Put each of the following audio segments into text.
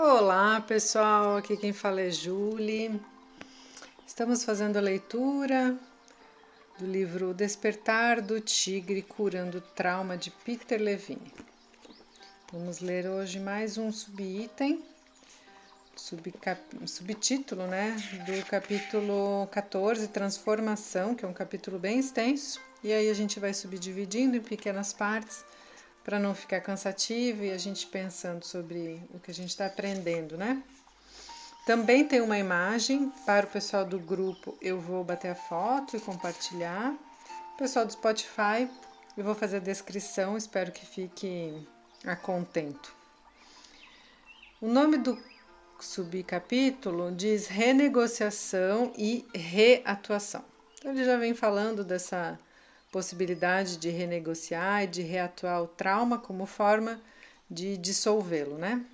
Olá pessoal, aqui quem fala é Julie. Estamos fazendo a leitura do livro Despertar do Tigre Curando Trauma de Peter Levine. Vamos ler hoje mais um subitem, subtítulo né, do capítulo 14, Transformação, que é um capítulo bem extenso, e aí a gente vai subdividindo em pequenas partes para não ficar cansativo e a gente pensando sobre o que a gente está aprendendo, né? Também tem uma imagem para o pessoal do grupo. Eu vou bater a foto e compartilhar. Pessoal do Spotify, eu vou fazer a descrição. Espero que fique a contento. O nome do subcapítulo diz renegociação e reatuação. Então, ele já vem falando dessa possibilidade de renegociar e de reatuar o trauma como forma de dissolvê-lo, né?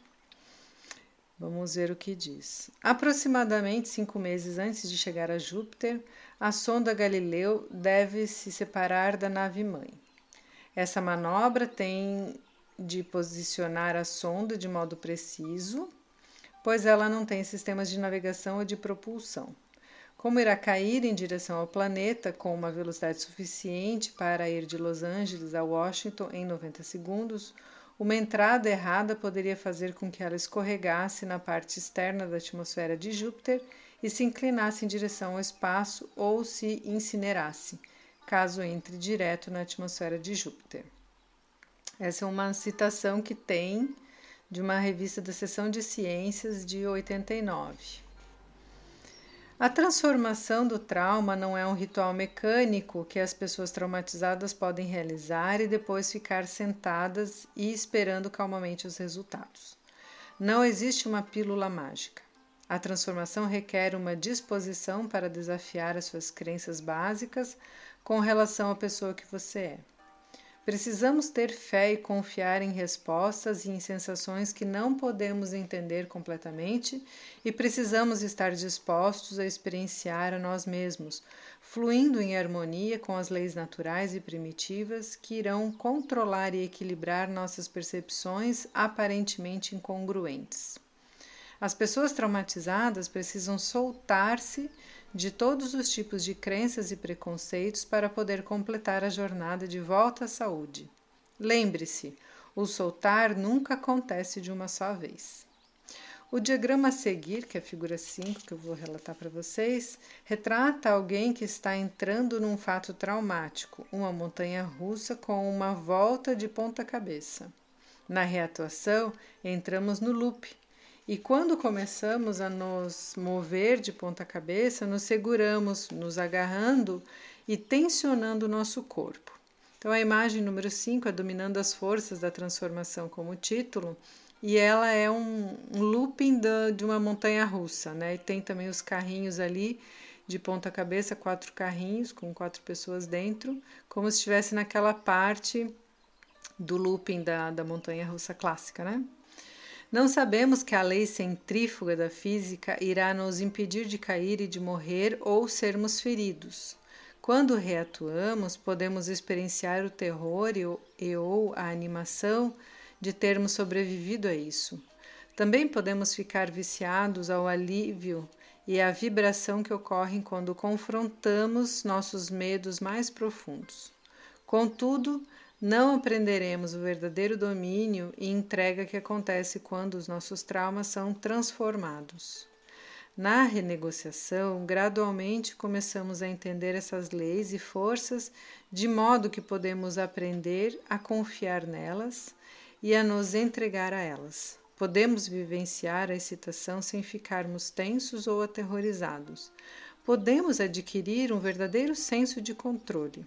Vamos ver o que diz. Aproximadamente cinco meses antes de chegar a Júpiter, a sonda Galileu deve se separar da nave-mãe. Essa manobra tem de posicionar a sonda de modo preciso, pois ela não tem sistemas de navegação ou de propulsão. Como irá cair em direção ao planeta com uma velocidade suficiente para ir de Los Angeles a Washington em 90 segundos, uma entrada errada poderia fazer com que ela escorregasse na parte externa da atmosfera de Júpiter e se inclinasse em direção ao espaço ou se incinerasse, caso entre direto na atmosfera de Júpiter. Essa é uma citação que tem de uma revista da Seção de Ciências de 89. A transformação do trauma não é um ritual mecânico que as pessoas traumatizadas podem realizar e depois ficar sentadas e esperando calmamente os resultados. Não existe uma pílula mágica. A transformação requer uma disposição para desafiar as suas crenças básicas com relação à pessoa que você é. Precisamos ter fé e confiar em respostas e em sensações que não podemos entender completamente e precisamos estar dispostos a experienciar a nós mesmos, fluindo em harmonia com as leis naturais e primitivas que irão controlar e equilibrar nossas percepções aparentemente incongruentes. As pessoas traumatizadas precisam soltar-se de todos os tipos de crenças e preconceitos para poder completar a jornada de volta à saúde. Lembre-se, o soltar nunca acontece de uma só vez. O diagrama a seguir, que é a figura 5 que eu vou relatar para vocês, retrata alguém que está entrando num fato traumático, uma montanha russa com uma volta de ponta cabeça. Na reatuação, entramos no loop, e quando começamos a nos mover de ponta cabeça, nos seguramos, nos agarrando e tensionando o nosso corpo. Então, a imagem número 5 é Dominando as Forças da Transformação como título, e ela é um, looping de uma montanha russa, né? E tem também os carrinhos ali de ponta cabeça, quatro carrinhos com quatro pessoas dentro, como se estivesse naquela parte do looping da, da montanha russa clássica, né? Não sabemos que a lei centrífuga da física irá nos impedir de cair e de morrer ou sermos feridos. Quando reatuamos, podemos experienciar o terror e, ou a animação de termos sobrevivido a isso. Também podemos ficar viciados ao alívio e à vibração que ocorrem quando confrontamos nossos medos mais profundos. Contudo, não aprenderemos o verdadeiro domínio e entrega que acontece quando os nossos traumas são transformados. Na renegociação, gradualmente começamos a entender essas leis e forças de modo que podemos aprender a confiar nelas e a nos entregar a elas. Podemos vivenciar a excitação sem ficarmos tensos ou aterrorizados. Podemos adquirir um verdadeiro senso de controle.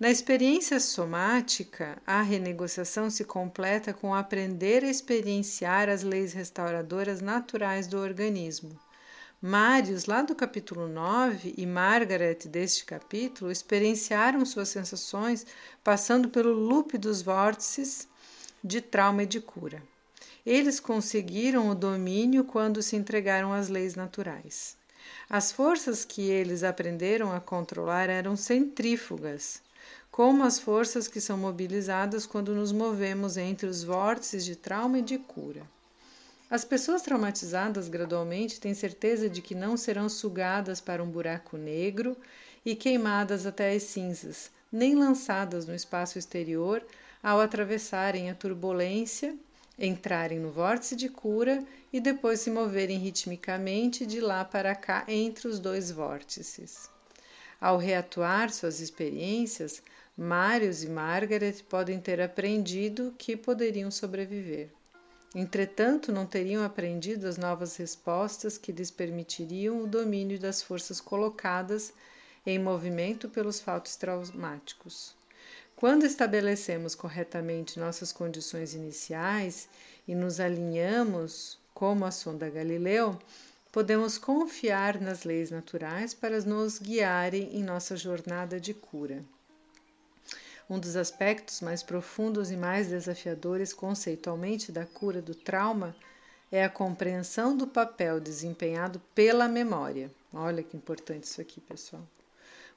Na experiência somática, a renegociação se completa com aprender a experienciar as leis restauradoras naturais do organismo. Marius, lá do capítulo 9, e Margaret, deste capítulo, experienciaram suas sensações passando pelo loop dos vórtices de trauma e de cura. Eles conseguiram o domínio quando se entregaram às leis naturais. As forças que eles aprenderam a controlar eram centrífugas como as forças que são mobilizadas quando nos movemos entre os vórtices de trauma e de cura. As pessoas traumatizadas gradualmente têm certeza de que não serão sugadas para um buraco negro e queimadas até as cinzas, nem lançadas no espaço exterior ao atravessarem a turbulência, entrarem no vórtice de cura e depois se moverem ritmicamente de lá para cá entre os dois vórtices. Ao reatuar suas experiências, Marius e Margaret podem ter aprendido que poderiam sobreviver. Entretanto, não teriam aprendido as novas respostas que lhes permitiriam o domínio das forças colocadas em movimento pelos fatos traumáticos. Quando estabelecemos corretamente nossas condições iniciais e nos alinhamos, como a sonda Galileu, podemos confiar nas leis naturais para nos guiarem em nossa jornada de cura. Um dos aspectos mais profundos e mais desafiadores conceitualmente da cura do trauma é a compreensão do papel desempenhado pela memória. Olha que importante isso aqui, pessoal.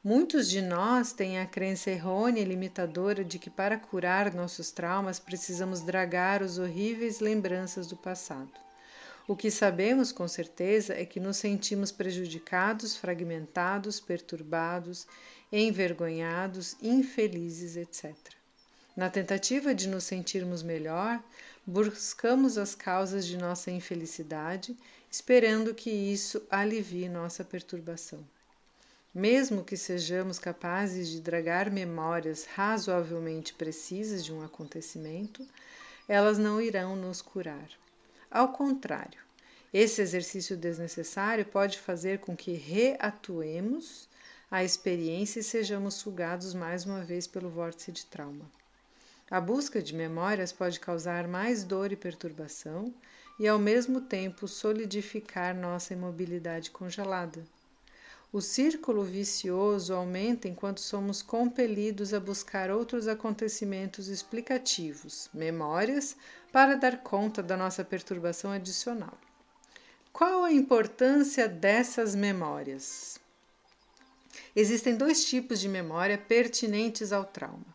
Muitos de nós têm a crença errônea e limitadora de que para curar nossos traumas precisamos dragar os horríveis lembranças do passado. O que sabemos com certeza é que nos sentimos prejudicados, fragmentados, perturbados envergonhados, infelizes, etc. Na tentativa de nos sentirmos melhor, buscamos as causas de nossa infelicidade, esperando que isso alivie nossa perturbação. Mesmo que sejamos capazes de dragar memórias razoavelmente precisas de um acontecimento, elas não irão nos curar. Ao contrário, esse exercício desnecessário pode fazer com que reatuemos a experiência e sejamos sugados mais uma vez pelo vórtice de trauma. A busca de memórias pode causar mais dor e perturbação e, ao mesmo tempo, solidificar nossa imobilidade congelada. O círculo vicioso aumenta enquanto somos compelidos a buscar outros acontecimentos explicativos, memórias, para dar conta da nossa perturbação adicional. Qual a importância dessas memórias? Existem dois tipos de memória pertinentes ao trauma.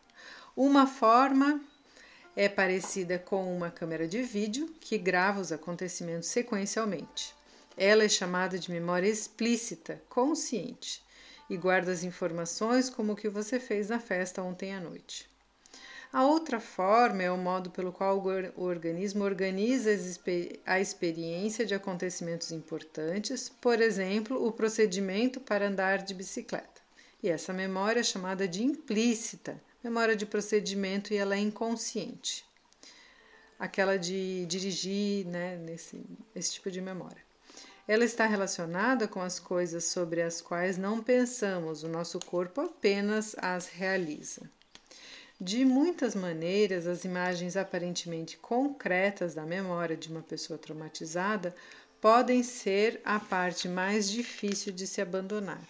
Uma forma é parecida com uma câmera de vídeo que grava os acontecimentos sequencialmente. Ela é chamada de memória explícita, consciente, e guarda as informações como o que você fez na festa ontem à noite. A outra forma é o modo pelo qual o organismo organiza a experiência de acontecimentos importantes, por exemplo, o procedimento para andar de bicicleta. E essa memória é chamada de implícita, memória de procedimento, e ela é inconsciente. Aquela de dirigir, né, nesse, esse tipo de memória. Ela está relacionada com as coisas sobre as quais não pensamos, o nosso corpo apenas as realiza. De muitas maneiras, as imagens aparentemente concretas da memória de uma pessoa traumatizada podem ser a parte mais difícil de se abandonar.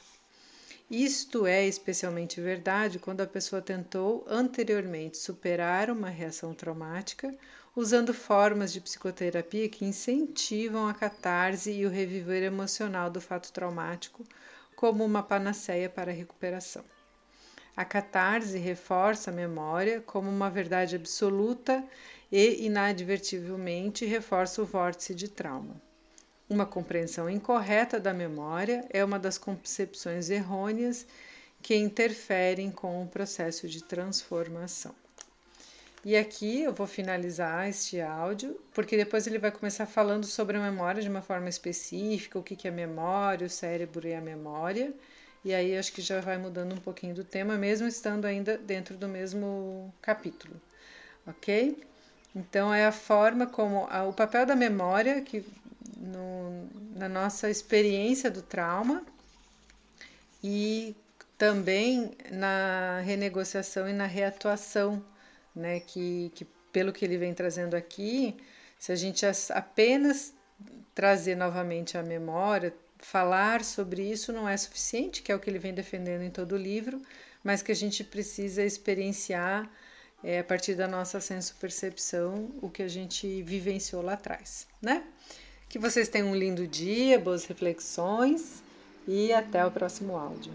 Isto é especialmente verdade quando a pessoa tentou anteriormente superar uma reação traumática usando formas de psicoterapia que incentivam a catarse e o reviver emocional do fato traumático como uma panaceia para a recuperação. A catarse reforça a memória como uma verdade absoluta e inadvertivelmente reforça o vórtice de trauma. Uma compreensão incorreta da memória é uma das concepções errôneas que interferem com o processo de transformação. E aqui eu vou finalizar este áudio, porque depois ele vai começar falando sobre a memória de uma forma específica, o que é memória, o cérebro e a memória. E aí acho que já vai mudando um pouquinho do tema, mesmo estando ainda dentro do mesmo capítulo, ok? Então é a forma como a, o papel da memória que no, na nossa experiência do trauma e também na renegociação e na reatuação, né? Que, que pelo que ele vem trazendo aqui, se a gente apenas trazer novamente a memória, falar sobre isso não é suficiente, que é o que ele vem defendendo em todo o livro, mas que a gente precisa experienciar é, a partir da nossa senso-percepção o que a gente vivenciou lá atrás, né? Que vocês tenham um lindo dia, boas reflexões e até o próximo áudio.